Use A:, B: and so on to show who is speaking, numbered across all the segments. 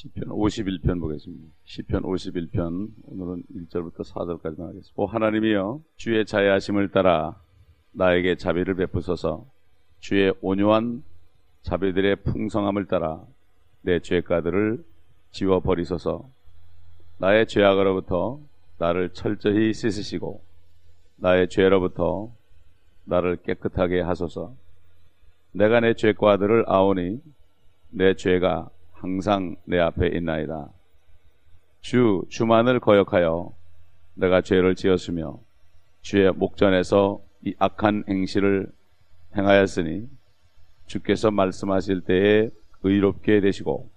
A: 시편 51편 보겠습니다. 시편 51편 오늘은 1절부터 4절까지만 하겠습니다. 오 하나님이여 주의 자애하심을 따라 나에게 자비를 베푸소서 주의 온유한 자비들의 풍성함을 따라 내 죄가들을 지워 버리소서 나의 죄악으로부터 나를 철저히 씻으시고 나의 죄로부터 나를 깨끗하게 하소서 내가 내 죄과들을 아오니 내 죄가 항상 내 앞에 있나이다. 주, 주만을 거역하여 내가 죄를 지었으며 주의 목전에서 이 악한 행실을 행하였으니 주께서 말씀하실 때에 의롭게 되시고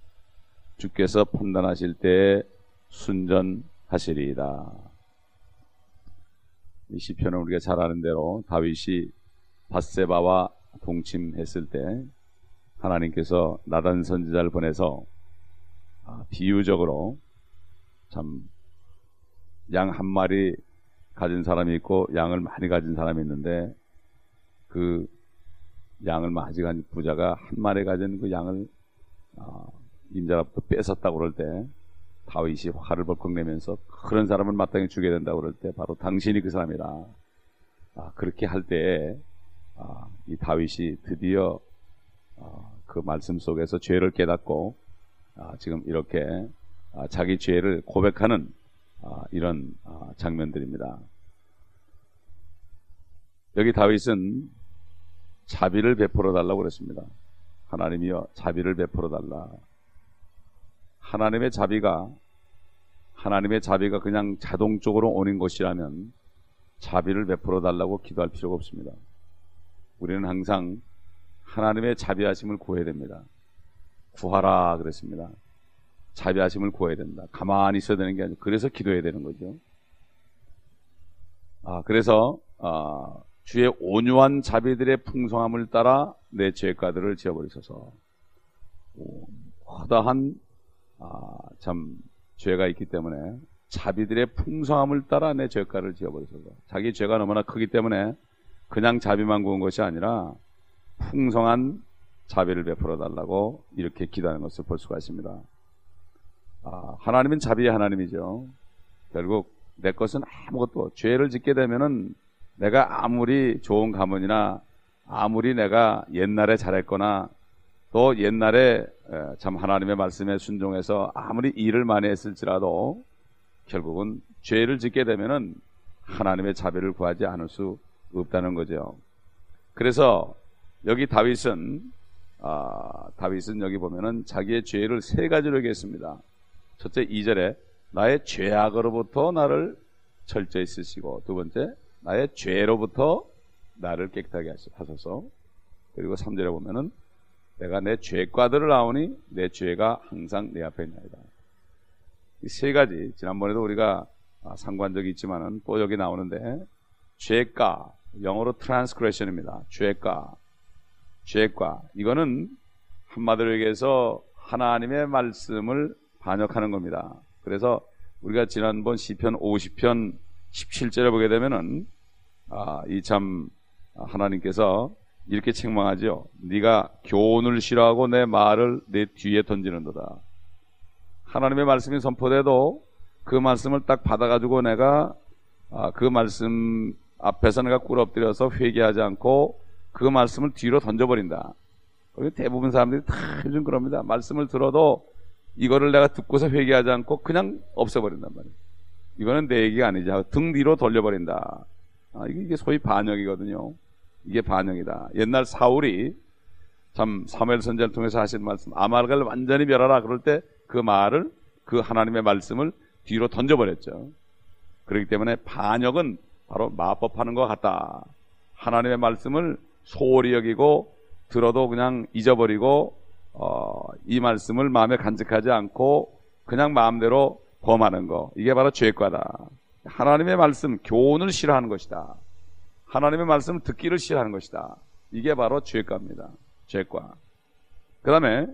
A: 주께서 판단하실 때에 순전하시리이다. 이 시편은 우리가 잘 아는 대로 다윗이 바세바와 동침했을 때 하나님께서 나단 선지자를 보내서 아, 비유적으로 참 양 한 마리 가진 사람이 있고 양을 많이 가진 사람이 있는데 그 양을 많이 가진 부자가 한 마리 가진 그 양을 아, 임자로부터 뺏었다고 그럴 때 다윗이 화를 벌컥 내면서 그런 사람을 마땅히 죽여야 된다고 그럴 때 바로 당신이 그 사람이라. 아, 그렇게 할 때에 아, 이 다윗이 드디어 아, 그 말씀 속에서 죄를 깨닫고 아, 지금 이렇게 아, 자기 죄를 고백하는 이런 장면들입니다. 여기 다윗은 자비를 베풀어 달라고 그랬습니다. 하나님이여 자비를 베풀어 달라. 하나님의 자비가 하나님의 자비가 그냥 자동적으로 오는 것이라면 자비를 베풀어 달라고 기도할 필요가 없습니다. 우리는 항상 하나님의 자비하심을 구해야 됩니다. 구하라 그랬습니다. 자비하심을 구해야 된다. 가만히 있어야 되는 게 아니고 그래서 기도해야 되는 거죠. 아 그래서 아, 주의 온유한 자비들의 풍성함을 따라 내 죄가들을 지어버리소서. 허다한 아, 참 죄가 있기 때문에 자비들의 풍성함을 따라 내 죄가를 지어버리소서. 자기 죄가 너무나 크기 때문에 그냥 자비만 구한 것이 아니라 풍성한 자비를 베풀어 달라고 이렇게 기도하는 것을 볼 수가 있습니다. 아, 하나님은 자비의 하나님이죠. 결국 내 것은 아무것도 죄를 짓게 되면은 내가 아무리 좋은 가문이나 아무리 내가 옛날에 잘했거나 또 옛날에 참 하나님의 말씀에 순종해서 아무리 일을 많이 했을지라도 결국은 죄를 짓게 되면은 하나님의 자비를 구하지 않을 수 없다는 거죠. 그래서 여기 다윗은 아, 다윗은 여기 보면은 자기의 죄를 세 가지로 얘기했습니다. 첫째 2절에 나의 죄악으로부터 나를 철저히 쓰시고 두 번째 나의 죄로부터 나를 깨끗하게 하소서 그리고 3절에 보면은 내가 내 죄과들을 나오니 내 죄가 항상 내 앞에 있나이다. 이 세 가지 지난번에도 우리가 아, 상관적이 있지만은 또 여기 나오는데 죄가 영어로 transgression입니다. 죄가 죄과 이거는 한마디로 얘기해서 하나님의 말씀을 반역하는 겁니다. 그래서 우리가 지난번 시편 50편 17절에 보게 되면은 아, 이 참 하나님께서 이렇게 책망하죠. 네가 교훈을 싫어하고 내 말을 내 뒤에 던지는도다. 하나님의 말씀이 선포돼도 그 말씀을 딱 받아가지고 내가 아, 그 말씀 앞에서 내가 꿇어엎드려서 회개하지 않고 그 말씀을 뒤로 던져버린다. 대부분 사람들이 다 요즘 그럽니다. 말씀을 들어도 이거를 내가 듣고서 회개하지 않고 그냥 없애버린단 말이에요. 이거는 내 얘기가 아니지. 등 뒤로 돌려버린다. 아, 이게 소위 반역이거든요. 이게 반역이다. 옛날 사울이 참 사무엘 선지자를 통해서 하신 말씀 아말갈 완전히 멸하라 그럴 때 그 말을 그 하나님의 말씀을 뒤로 던져버렸죠. 그렇기 때문에 반역은 바로 마법하는 것 같다. 하나님의 말씀을 소홀히 여기고 들어도 그냥 잊어버리고 어, 이 말씀을 마음에 간직하지 않고 그냥 마음대로 범하는 거 이게 바로 죄과다. 하나님의 말씀 교훈을 싫어하는 것이다. 하나님의 말씀 듣기를 싫어하는 것이다. 이게 바로 죄과입니다. 죄과. 그 다음에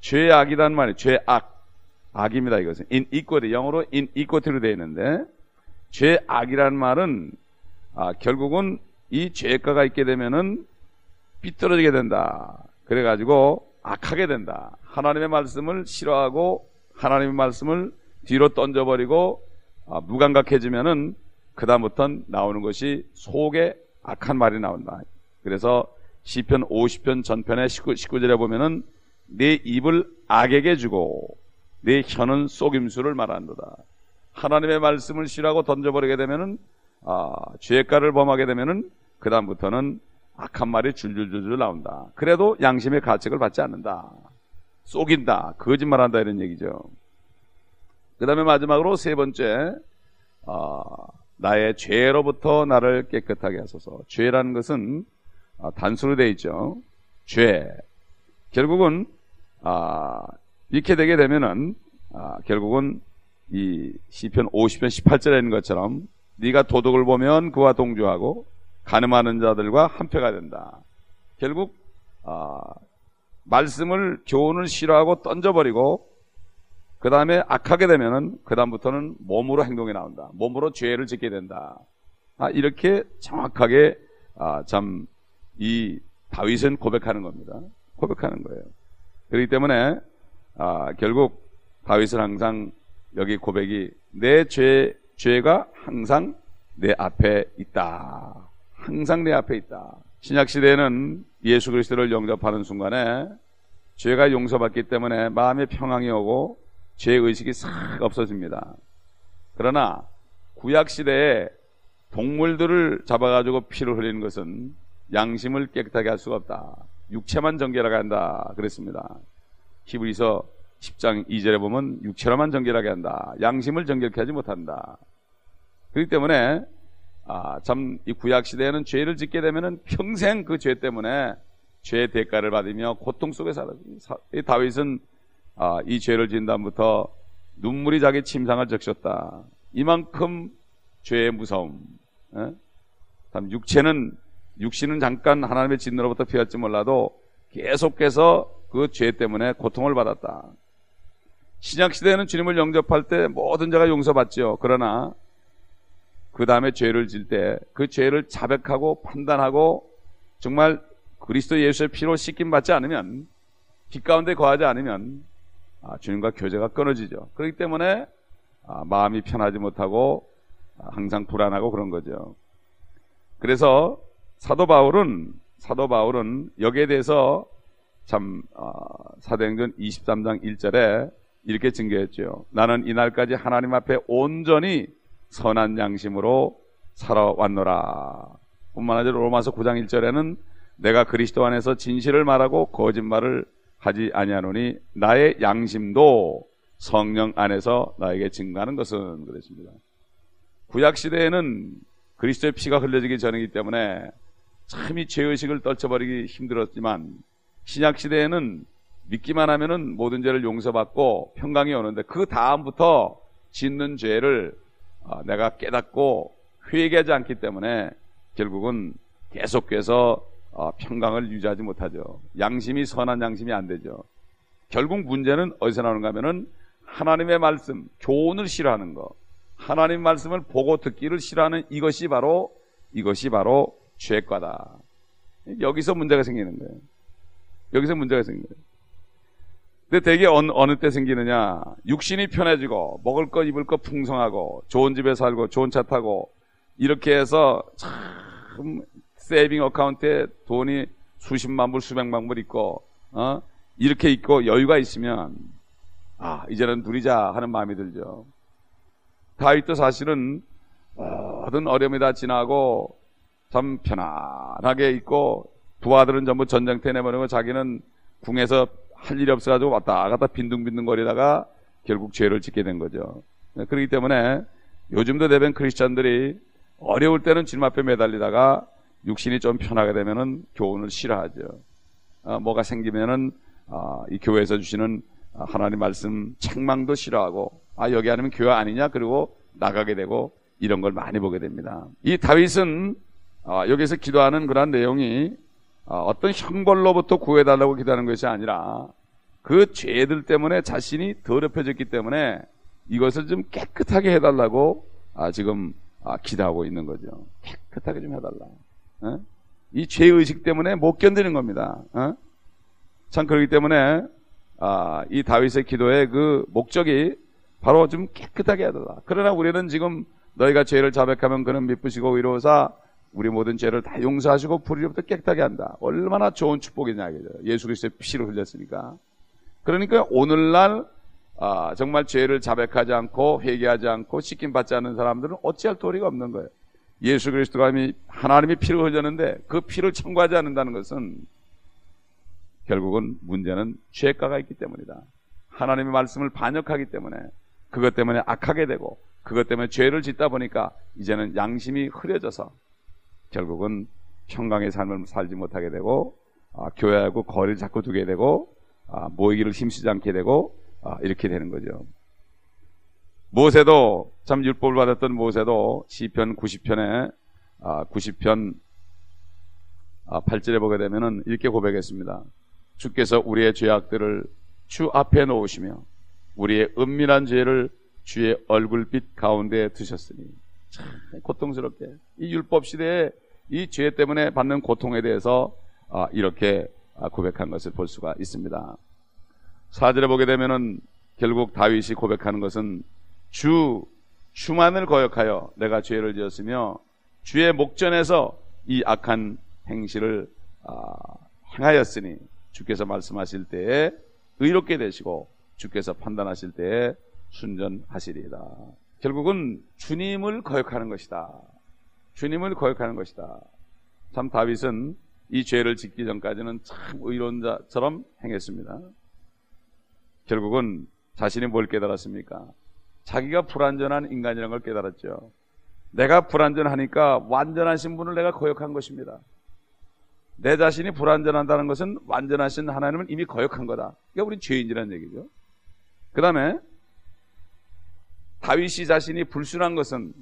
A: 죄악이란 말이 죄악 악입니다. 이것은 인이꼬리 영어로 인이꼬티로 되어 있는데 죄악이란 말은 아, 결국은 이 죄가가 있게 되면은 삐뚤어지게 된다. 그래가지고 악하게 된다. 하나님의 말씀을 싫어하고 하나님의 말씀을 뒤로 던져버리고 아, 무감각해지면은 그다음부터는 나오는 것이 속에 악한 말이 나온다. 그래서 시편 50편 전편의 19, 19절에 보면은 내 입을 악에게 주고 내 혀는 속임수를 말한다. 하나님의 말씀을 싫어하고 던져버리게 되면은 아, 죄가를 범하게 되면은 그 다음부터는 악한 말이 줄줄줄줄 나온다. 그래도 양심의 가책을 받지 않는다. 속인다. 거짓말한다 이런 얘기죠. 그 다음에 마지막으로 세 번째 아, 나의 죄로부터 나를 깨끗하게 하소서. 죄라는 것은 아, 단수로 되어 있죠. 죄. 결국은 아, 이렇게 되게 되면은 아, 결국은 이 시편 50편 18절에 있는 것처럼 네가 도덕을 보면 그와 동조하고 가늠하는 자들과 한패가 된다. 결국 아, 말씀을 교훈을 싫어하고 던져버리고 그 다음에 악하게 되면은 그 다음부터는 몸으로 행동이 나온다. 몸으로 죄를 짓게 된다. 아, 이렇게 정확하게 아, 참 이 다윗은 고백하는 겁니다. 고백하는 거예요. 그렇기 때문에 아, 결국 다윗은 항상 여기 고백이 내 죄, 죄가 항상 내 앞에 있다. 항상 내 앞에 있다. 신약 시대에는 예수 그리스도를 영접하는 순간에 죄가 용서받기 때문에 마음의 평강이 오고 죄 의식이 싹 없어집니다. 그러나 구약 시대에 동물들을 잡아가지고 피를 흘리는 것은 양심을 깨끗하게 할 수가 없다. 육체만 정결하게 한다. 그랬습니다. 히브리서 10장 2절에 보면 육체로만 정결하게 한다. 양심을 정결케 하지 못한다. 그렇기 때문에 아, 참 이 구약 시대에는 죄를 짓게 되면은 평생 그 죄 때문에 죄의 대가를 받으며 고통 속에 살았습니다. 다윗은 아, 이 죄를 지은 다음부터 눈물이 자기 침상을 적셨다. 이만큼 죄의 무서움. 에? 참 육체는 육신은 잠깐 하나님의 진노로부터 피할지 몰라도 계속해서 그 죄 때문에 고통을 받았다. 신약 시대에는 주님을 영접할 때 모든 자가 용서받죠. 그러나 그 다음에 죄를 질 때 그 죄를 자백하고 판단하고 정말 그리스도 예수의 피로 씻김 받지 않으면 빛 가운데 거하지 않으면 아, 주님과 교제가 끊어지죠. 그렇기 때문에 아, 마음이 편하지 못하고 아, 항상 불안하고 그런 거죠. 그래서 사도 바울은 사도 바울은 여기에 대해서 참 어, 사도행전 23장 1절에 이렇게 증거했죠. 나는 이날까지 하나님 앞에 온전히 선한 양심으로 살아왔노라. 뿐만 아니라 로마서 9장 1절에는 내가 그리스도 안에서 진실을 말하고 거짓말을 하지 아니하노니 나의 양심도 성령 안에서 나에게 증가하는 것은 그랬습니다. 구약 시대에는 그리스도의 피가 흘려지기 전이기 때문에 참이 죄의식을 떨쳐버리기 힘들었지만 신약 시대에는 믿기만 하면은 모든 죄를 용서받고 평강이 오는데 그 다음부터 짓는 죄를 어, 내가 깨닫고 회개하지 않기 때문에 결국은 계속해서 어, 평강을 유지하지 못하죠. 양심이 선한 양심이 안 되죠. 결국 문제는 어디서 나오는가 하면은 하나님의 말씀, 교훈을 싫어하는 거. 하나님 말씀을 보고 듣기를 싫어하는 이것이 바로 이것이 바로 죄과다. 여기서 문제가 생기는 거예요. 여기서 문제가 생기는 거예요. 근데 대개 어느, 어느 때 생기느냐? 육신이 편해지고 먹을 것 입을 것 풍성하고 좋은 집에 살고 좋은 차 타고 이렇게 해서 참 세이빙 어카운트에 돈이 수십만 불, 수백만 불 있고, 어? 이렇게 있고 여유가 있으면, 아, 이제는 누리자 하는 마음이 들죠. 다윗도 사실은 모든 어려움이 다 지나고 참 편안하게 있고 두 아들은 전부 전쟁터에 내버리고 자기는 궁에서 할 일이 없어가지고 왔다 갔다 빈둥빈둥 거리다가 결국 죄를 짓게 된 거죠. 그렇기 때문에 요즘도 대변 크리스찬들이 어려울 때는 주님 앞에 매달리다가 육신이 좀 편하게 되면은 교훈을 싫어하죠. 어, 뭐가 생기면은 어, 이 교회에서 주시는 하나님 말씀 책망도 싫어하고 아 여기 아니면 교회 아니냐 그리고 나가게 되고 이런 걸 많이 보게 됩니다. 이 다윗은 어, 여기서 기도하는 그런 내용이 어, 어떤 형벌로부터 구해달라고 기도하는 것이 아니라 그 죄들 때문에 자신이 더럽혀졌기 때문에 이것을 좀 깨끗하게 해달라고 아, 지금 아, 기도하고 있는 거죠. 깨끗하게 좀 해달라. 어? 이 죄의식 때문에 못 견디는 겁니다. 어? 참 그렇기 때문에 아, 이 다윗의 기도의 그 목적이 바로 좀 깨끗하게 하더라. 그러나 우리는 지금 너희가 죄를 자백하면 그는 미쁘시고 위로사 우리 모든 죄를 다 용서하시고 불의로부터 깨끗하게 한다. 얼마나 좋은 축복이냐 이거죠. 예수 그리스도의 피를 흘렸으니까. 그러니까 오늘날 아, 정말 죄를 자백하지 않고 회개하지 않고 씻김 받지 않는 사람들은 어찌할 도리가 없는 거예요. 예수 그리스도가 이미 하나님이 피를 흘렸는데 그 피를 청구하지 않는다는 것은 결국은 문제는 죄가가 있기 때문이다. 하나님의 말씀을 반역하기 때문에 그것 때문에 악하게 되고 그것 때문에 죄를 짓다 보니까 이제는 양심이 흐려져서 결국은 평강의 삶을 살지 못하게 되고 아, 교회하고 거리를 자꾸 두게 되고 아, 모이기를 힘쓰지 않게 되고 아, 이렇게 되는 거죠. 모세도 참 율법을 받았던 모세도 시편 90편에 아, 90편 아, 8절에 보게 되면은 이렇게 고백했습니다. 주께서 우리의 죄악들을 주 앞에 놓으시며 우리의 은밀한 죄를 주의 얼굴빛 가운데 두셨으니 참 고통스럽게 이 율법 시대에 이 죄 때문에 받는 고통에 대해서 아, 이렇게 아, 고백한 것을 볼 수가 있습니다. 사절에 보게 되면은 결국 다윗이 고백하는 것은 주 주만을 거역하여 내가 죄를 지었으며 주의 목전에서 이 악한 행실을 아, 행하였으니 주께서 말씀하실 때에 의롭게 되시고 주께서 판단하실 때에 순전하시리이다. 결국은 주님을 거역하는 것이다. 주님을 거역하는 것이다. 참 다윗은 이 죄를 짓기 전까지는 참 의로운 자처럼 행했습니다. 결국은 자신이 뭘 깨달았습니까? 자기가 불완전한 인간이라는 걸 깨달았죠. 내가 불완전하니까 완전하신 분을 내가 거역한 것입니다. 내 자신이 불완전한다는 것은 완전하신 하나님을 이미 거역한 거다. 그러니까 우리 죄인이라는 얘기죠. 그 다음에 다윗이 자신이 불순한 것은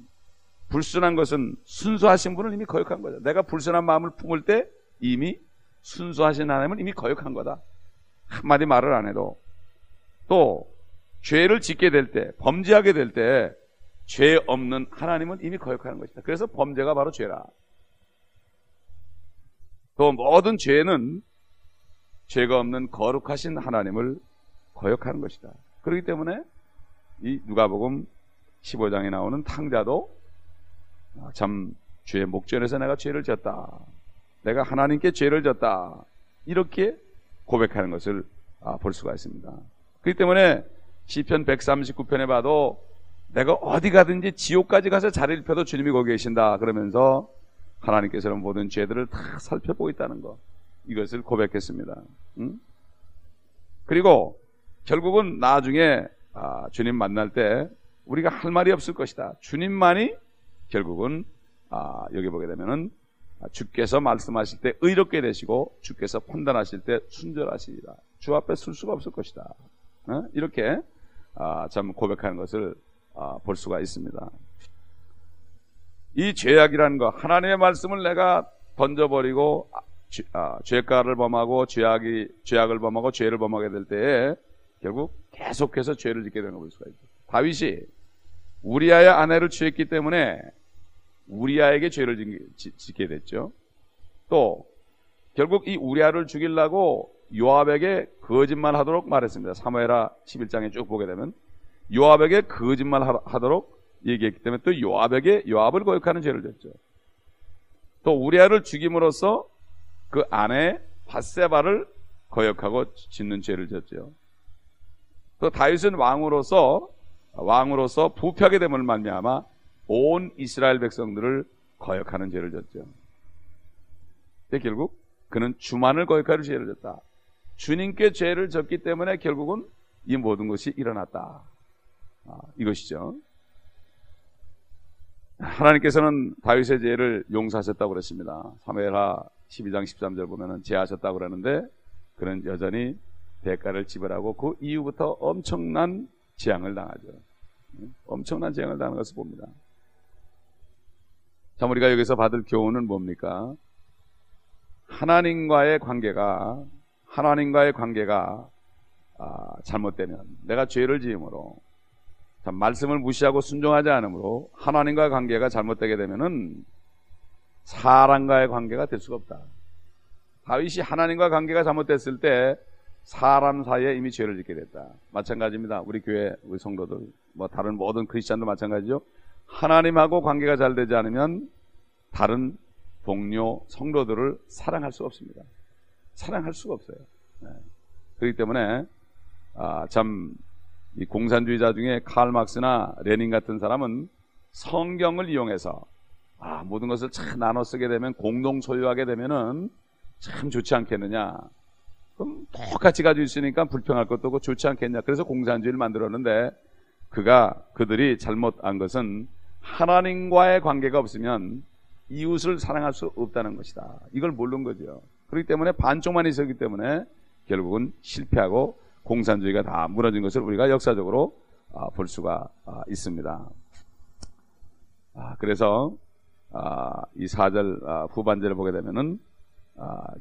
A: 불순한 것은 순수하신 분을 이미 거역한 거죠. 내가 불순한 마음을 품을 때 이미 순수하신 하나님을 이미 거역한 거다. 한마디 말을 안 해도 또 죄를 짓게 될 때, 범죄하게 될 때 죄 없는 하나님은 이미 거역하는 것이다. 그래서 범죄가 바로 죄라. 또 모든 죄는 죄가 없는 거룩하신 하나님을 거역하는 것이다. 그렇기 때문에 이 누가복음 15장에 나오는 탕자도 아, 참 죄의 목전에서 내가 죄를 졌다. 내가 하나님께 죄를 졌다. 이렇게 고백하는 것을 아, 볼 수가 있습니다. 그렇기 때문에 시편 139편에 봐도 내가 어디 가든지 지옥까지 가서 자리를 펴도 주님이 거기 계신다. 그러면서 하나님께서는 모든 죄들을 다 살펴보고 있다는 것. 이것을 고백했습니다. 응? 그리고 결국은 나중에 아, 주님 만날 때 우리가 할 말이 없을 것이다. 주님만이 결국은 아, 여기 보게 되면은 주께서 말씀하실 때 의롭게 되시고 주께서 판단하실 때 순절하시리라. 주 앞에 쓸 수가 없을 것이다. 어? 이렇게 아, 참 고백하는 것을 아, 볼 수가 있습니다. 이 죄악이라는 것, 하나님의 말씀을 내가 던져버리고 죄, 아, 죄가를 범하고 죄악이 죄악을 범하고 죄를 범하게 될 때에 결국 계속해서 죄를 짓게 되는 걸 볼 수가 있죠. 다윗이 우리아의 아내를 취했기 때문에 우리아에게 죄를 짓게 됐죠. 또 결국 이 우리아를 죽이려고 요압에게 거짓말하도록 말했습니다. 사무엘하 11장에 쭉 보게 되면 요압에게 거짓말하도록 얘기했기 때문에 또 요압에게 요압을 거역하는 죄를 졌죠. 또 우리아를 죽임으로써 그 아내 바세바를 거역하고 짓는 죄를 졌죠. 또 다윗은 왕으로서 왕으로서 부패하게 됨을 말미암아 온 이스라엘 백성들을 거역하는 죄를 졌죠. 결국 그는 주만을 거역하는 죄를 졌다. 주님께 죄를 졌기 때문에 결국은 이 모든 것이 일어났다. 아, 이것이죠. 하나님께서는 다윗의 죄를 용서하셨다고 그랬습니다. 3회라 12장 13절 보면은 죄하셨다고 그러는데 그는 여전히 대가를 지불하고 그 이후부터 엄청난 재앙을 당하죠. 엄청난 재앙을 당하는 것을 봅니다. 자, 우리가 여기서 받을 교훈은 뭡니까? 하나님과의 관계가 하나님과의 관계가 아, 잘못되면 내가 죄를 지음으로 말씀을 무시하고 순종하지 않으므로 하나님과의 관계가 잘못되게 되면은 사람과의 관계가 될 수가 없다. 다윗이 하나님과 관계가 잘못됐을 때 사람 사이에 이미 죄를 짓게 됐다. 마찬가지입니다. 우리 교회 우리 성도들 뭐 다른 모든 크리스천도 마찬가지죠. 하나님하고 관계가 잘 되지 않으면 다른 동료 성도들을 사랑할 수가 없습니다. 사랑할 수가 없어요. 네. 그렇기 때문에 아, 참 이 공산주의자 중에 칼 막스나 레닌 같은 사람은 성경을 이용해서 아, 모든 것을 참 나눠 쓰게 되면 공동 소유하게 되면은 참 좋지 않겠느냐. 그럼 똑같이 가지고 있으니까 불평할 것도 없고 좋지 않겠냐. 그래서 공산주의를 만들었는데 그가 그들이 잘못한 것은 하나님과의 관계가 없으면 이웃을 사랑할 수 없다는 것이다. 이걸 모르는 거죠. 그렇기 때문에 반쪽만 있었기 때문에 결국은 실패하고 공산주의가 다 무너진 것을 우리가 역사적으로 아, 볼 수가 아, 있습니다. 아, 그래서 이 4절 후반절을 보게 되면은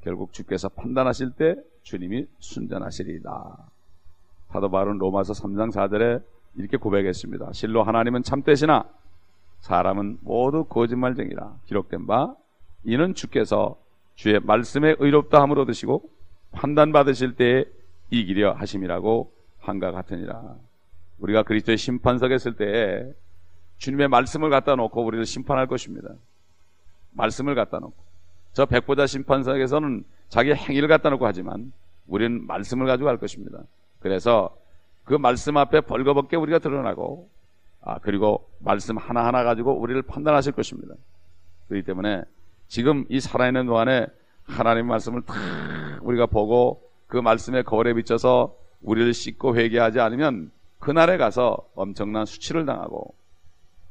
A: 결국 주께서 판단하실 때 주님이 순전하시리이다. 사도 바울은 로마서 3장 4절에 이렇게 고백했습니다. 실로 하나님은 참되시나 사람은 모두 거짓말쟁이라 기록된 바 이는 주께서 주의 말씀에 의롭다 함으로 드시고 판단 받으실 때에 이기려 하심이라고 한가 같으니라. 우리가 그리스도의 심판석에 있을 때에 주님의 말씀을 갖다 놓고 우리를 심판할 것입니다. 말씀을 갖다 놓고 저 백보자 심판석에서는 자기 행위를 갖다 놓고 하지만 우리는 말씀을 가지고 할 것입니다. 그래서 그 말씀 앞에 벌거벗게 우리가 드러나고 아, 그리고 말씀 하나하나 가지고 우리를 판단하실 것입니다. 그렇기 때문에 지금 이 살아있는 동안에 하나님 말씀을 다 우리가 보고 그 말씀의 거울에 비춰서 우리를 씻고 회개하지 않으면 그날에 가서 엄청난 수치를 당하고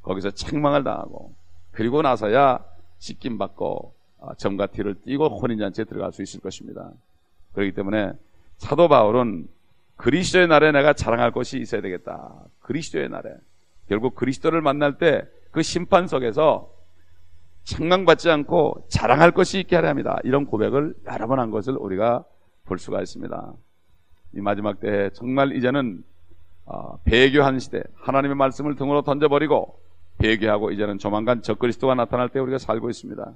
A: 거기서 책망을 당하고 그리고 나서야 씻김 받고 아, 점과 티를 띠고 혼인잔치에 들어갈 수 있을 것입니다. 그렇기 때문에 사도 바울은 그리스도의 날에 내가 자랑할 것이 있어야 되겠다. 그리스도의 날에 결국 그리스도를 만날 때 그 심판석에서 책망받지 않고 자랑할 것이 있게 하려 합니다. 이런 고백을 여러 번 한 것을 우리가 볼 수가 있습니다. 이 마지막 때에 정말 이제는 어, 배교한 시대, 하나님의 말씀을 등으로 던져버리고 배교하고 이제는 조만간 적그리스도가 나타날 때 우리가 살고 있습니다.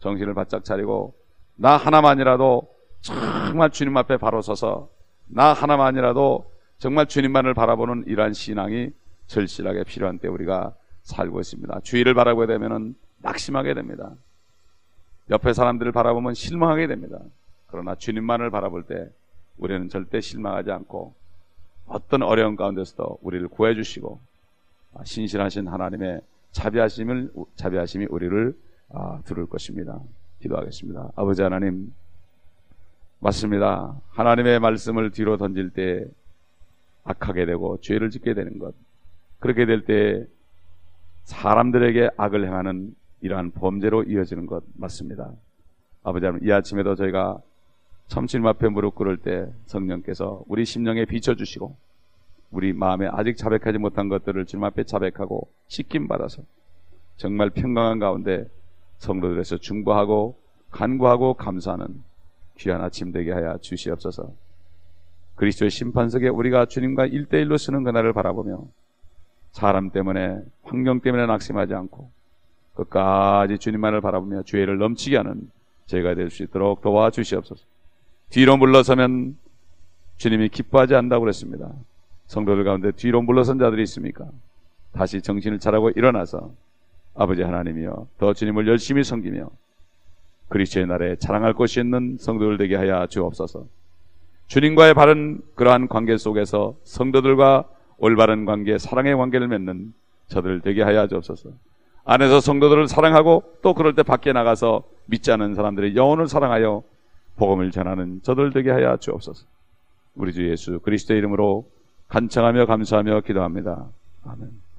A: 정신을 바짝 차리고 나 하나만이라도 정말 주님 앞에 바로 서서 나 하나만이라도 정말 주님만을 바라보는 이러한 신앙이 절실하게 필요한 때 우리가 살고 있습니다. 주의를 바라보게 되면 낙심하게 됩니다. 옆에 사람들을 바라보면 실망하게 됩니다. 그러나 주님만을 바라볼 때 우리는 절대 실망하지 않고 어떤 어려운 가운데서도 우리를 구해 주시고 신실하신 하나님의 자비하심을 자비하심이 우리를 아, 들을 것입니다. 기도하겠습니다. 아버지 하나님 맞습니다. 하나님의 말씀을 뒤로 던질 때 악하게 되고 죄를 짓게 되는 것. 그렇게 될 때 사람들에게 악을 행하는 이러한 범죄로 이어지는 것 맞습니다. 아버지 하나님 이 아침에도 저희가 참신 앞에 무릎 꿇을 때 성령께서 우리 심령에 비춰주시고 우리 마음에 아직 자백하지 못한 것들을 주님 앞에 자백하고 씻김 받아서 정말 평강한 가운데 성도들에서 중보하고 간구하고 감사하는 귀한 아침 되게 하여 주시옵소서. 그리스도의 심판석에 우리가 주님과 일대일로 쓰는 그날을 바라보며 사람 때문에 환경 때문에 낙심하지 않고 끝까지 주님만을 바라보며 주의를 넘치게 하는 저희가 될 수 있도록 도와주시옵소서. 뒤로 물러서면 주님이 기뻐하지 않는다고 그랬습니다. 성도들 가운데 뒤로 물러선 자들이 있습니까? 다시 정신을 차리고 일어나서 아버지 하나님이여 더 주님을 열심히 섬기며 그리스도의 날에 자랑할 것이 있는 성도들 되게 하여 주옵소서. 주님과의 바른 그러한 관계 속에서 성도들과 올바른 관계, 사랑의 관계를 맺는 저들 되게 하여 주옵소서. 안에서 성도들을 사랑하고 또 그럴 때 밖에 나가서 믿지 않는 사람들의 영혼을 사랑하여 복음을 전하는 저들 되게 하여 주옵소서. 우리 주 예수 그리스도의 이름으로 간청하며 감사하며 기도합니다. 아멘.